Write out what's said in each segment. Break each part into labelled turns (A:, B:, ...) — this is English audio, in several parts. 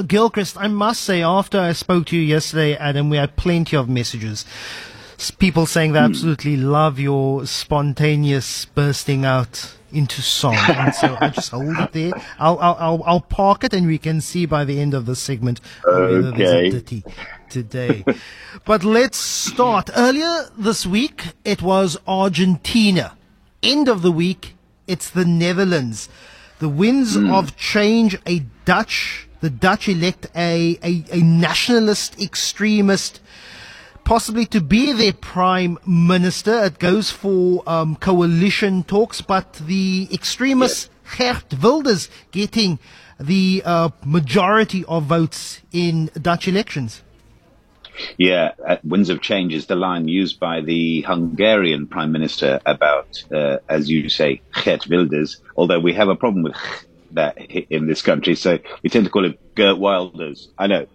A: Gilchrist, I must say, after I spoke to you yesterday, Adam, we had plenty of messages. People saying they hmm. absolutely love your spontaneous bursting out into song. And so I just hold it there. I'll, I'll, I'll, I'll, park it and we can see by the end of the segment
B: whether okay. there's a
A: ditty today. but let's start. Earlier this week, it was Argentina. End of the week, it's the Netherlands. The winds mm. of change, a Dutch the Dutch elect a, a, a nationalist extremist possibly to be their prime minister. It goes for um, coalition talks, but the extremist Geert Wilders getting the uh, majority of votes in Dutch elections.
B: Yeah, uh, winds of change is the line used by the Hungarian prime minister about, uh, as you say, Geert Wilders. Although we have a problem with that in this country, so we tend to call him Gert Wilders. I know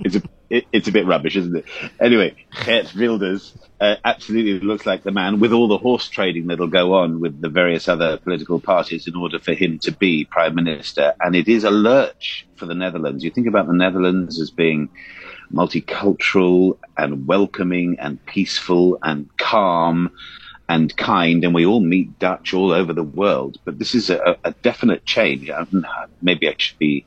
B: it's a it, it's a bit rubbish, isn't it? Anyway, Gert Wilders uh, absolutely looks like the man with all the horse trading that'll go on with the various other political parties in order for him to be prime minister. And it is a lurch for the Netherlands. You think about the Netherlands as being multicultural and welcoming and peaceful and calm and kind, and we all meet Dutch all over the world. But this is a, a definite change. Maybe I should be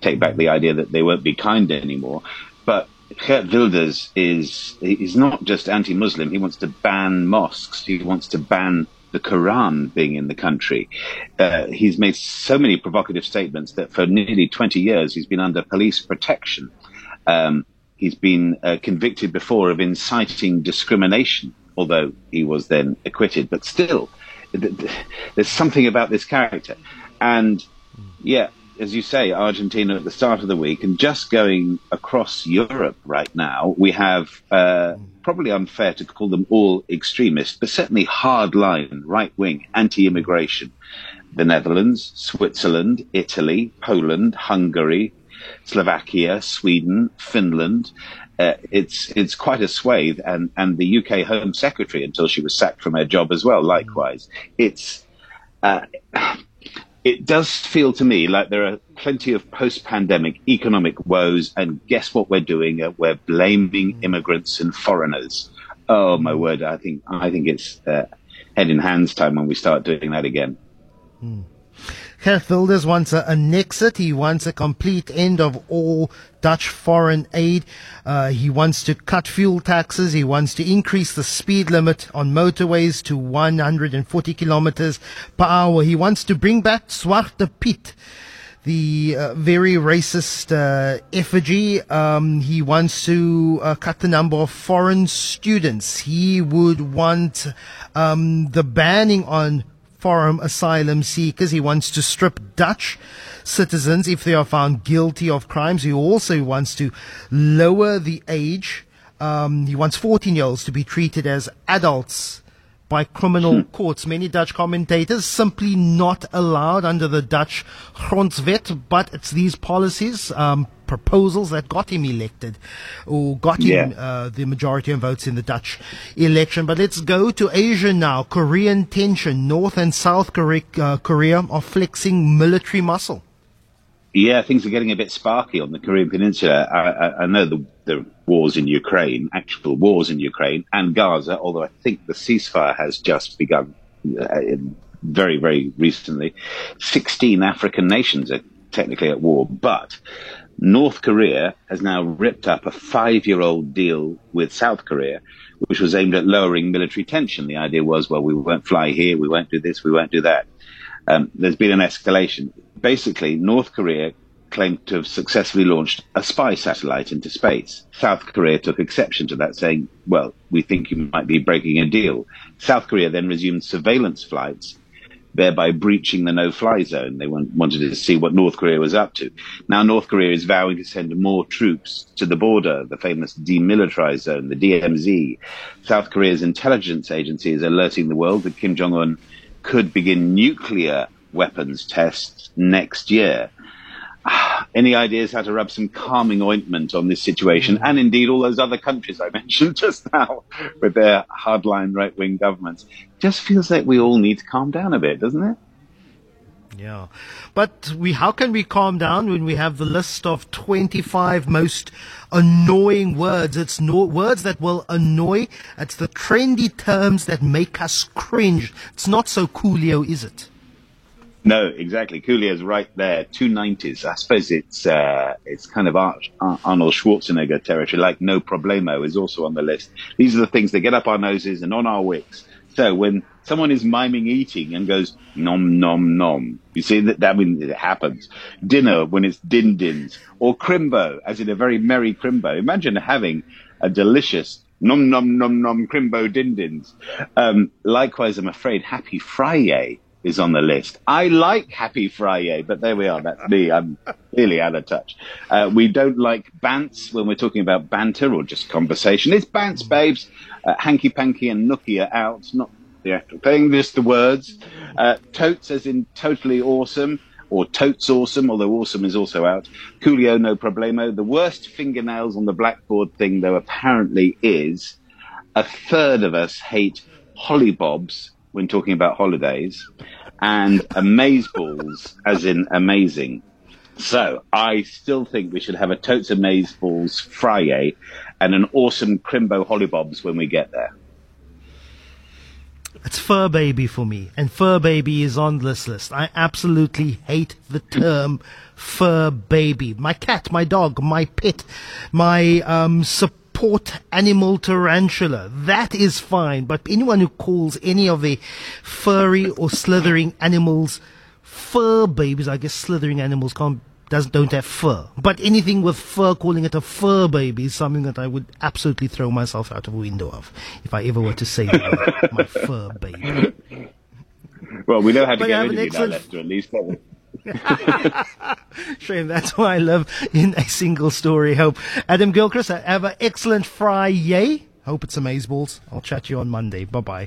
B: take back the idea that they won't be kind anymore. But Geert Wilders is is not just anti-Muslim. He wants to ban mosques. He wants to ban the Quran being in the country. Uh, he's made so many provocative statements that for nearly 20 years he's been under police protection. Um, he's been uh, convicted before of inciting discrimination although he was then acquitted. But still, there's something about this character. And yeah, as you say, Argentina at the start of the week, and just going across Europe right now, we have uh, probably unfair to call them all extremists, but certainly hardline, right wing, anti immigration. The Netherlands, Switzerland, Italy, Poland, Hungary, Slovakia, Sweden, Finland, uh, it's it's quite a swathe, and and the UK Home Secretary until she was sacked from her job as well. Likewise, it's. Uh, it does feel to me like there are plenty of post-pandemic economic woes, and guess what we're doing? Uh, we're blaming immigrants and foreigners. Oh my word! I think I think it's uh, head in hands time when we start doing that again.
A: Hmm. Geert wants a, Nexit. He wants a complete end of all Dutch foreign aid. Uh, he wants to cut fuel taxes. He wants to increase the speed limit on motorways to 140 kilometers per hour. He wants to bring back Zwarte Piet the uh, very racist uh, effigy. Um, he wants to uh, cut the number of foreign students. He would want um, the banning on foreign asylum seekers. He wants to strip Dutch citizens if they are found guilty of crimes. He also wants to lower the age. Um, he wants 14 year olds to be treated as adults by criminal hmm. courts. Many Dutch commentators simply not allowed under the Dutch Grondwet, but it's these policies, um, proposals that got him elected or got yeah. him uh, the majority of votes in the Dutch election. But let's go to Asia now. Korean tension. North and South Korea, uh, Korea are flexing military muscle.
B: Yeah, things are getting a bit sparky on the Korean Peninsula. I, I, I know the, the, wars in Ukraine, actual wars in Ukraine and Gaza, although I think the ceasefire has just begun uh, very, very recently. 16 African nations are technically at war, but North Korea has now ripped up a five year old deal with South Korea, which was aimed at lowering military tension. The idea was, well, we won't fly here, we won't do this, we won't do that. Um, there's been an escalation basically, North Korea claimed to have successfully launched a spy satellite into space. South Korea took exception to that, saying, well, we think you might be breaking a deal. South Korea then resumed surveillance flights, thereby breaching the no fly zone. They wanted to see what North Korea was up to. Now, North Korea is vowing to send more troops to the border, the famous demilitarized zone, the DMZ. South Korea's intelligence agency is alerting the world that Kim Jong un could begin nuclear weapons tests next year. Any ideas how to rub some calming ointment on this situation, hmm. and indeed all those other countries I mentioned just now with their hardline right wing governments? Just feels like we all need to calm down a bit, doesn't it?
A: Yeah. But we, how can we calm down when we have the list of 25 most annoying words? It's no, words that will annoy. It's the trendy terms that make us cringe. It's not so coolio, is it?
B: No, exactly. Coolio's right there. Two nineties. I suppose it's uh, it's kind of Arnold Schwarzenegger territory. Like no problemo is also on the list. These are the things that get up our noses and on our wicks. So when someone is miming eating and goes nom nom nom, you see that that means it happens. Dinner when it's din dins or crimbo, as in a very merry crimbo. Imagine having a delicious nom nom nom nom crimbo din dins. Um, likewise, I'm afraid happy Friday is on the list. I like Happy Friday, but there we are. That's me. I'm clearly out of touch. Uh, we don't like bants when we're talking about banter or just conversation. It's bants, babes uh, hanky panky and nookie are out, not the actual thing, just the words. Uh, totes as in totally awesome, or totes awesome, although awesome is also out. Coolio no problemo. The worst fingernails on the blackboard thing, though, apparently is a third of us hate hollybobs when talking about holidays, and amazeballs as in amazing. So I still think we should have a totes amazeballs Friday and an awesome Crimbo Hollybobs when we get there.
A: It's fur baby for me, and fur baby is on this list. I absolutely hate the term fur baby. My cat, my dog, my pet, my um, support animal tarantula. That is fine, but anyone who calls any of the furry or slithering animals fur babies, I guess slithering animals can't doesn't don't have fur. But anything with fur, calling it a fur baby, is something that I would absolutely throw myself out of a window of if I ever were to say that, my fur baby.
B: Well, we know how to but get rid of you now, Lester, at least.
A: Shame, that's why I live in a single story home. Adam Gilchrist, have an excellent Friday. Hope it's amazeballs. I'll chat to you on Monday. Bye bye.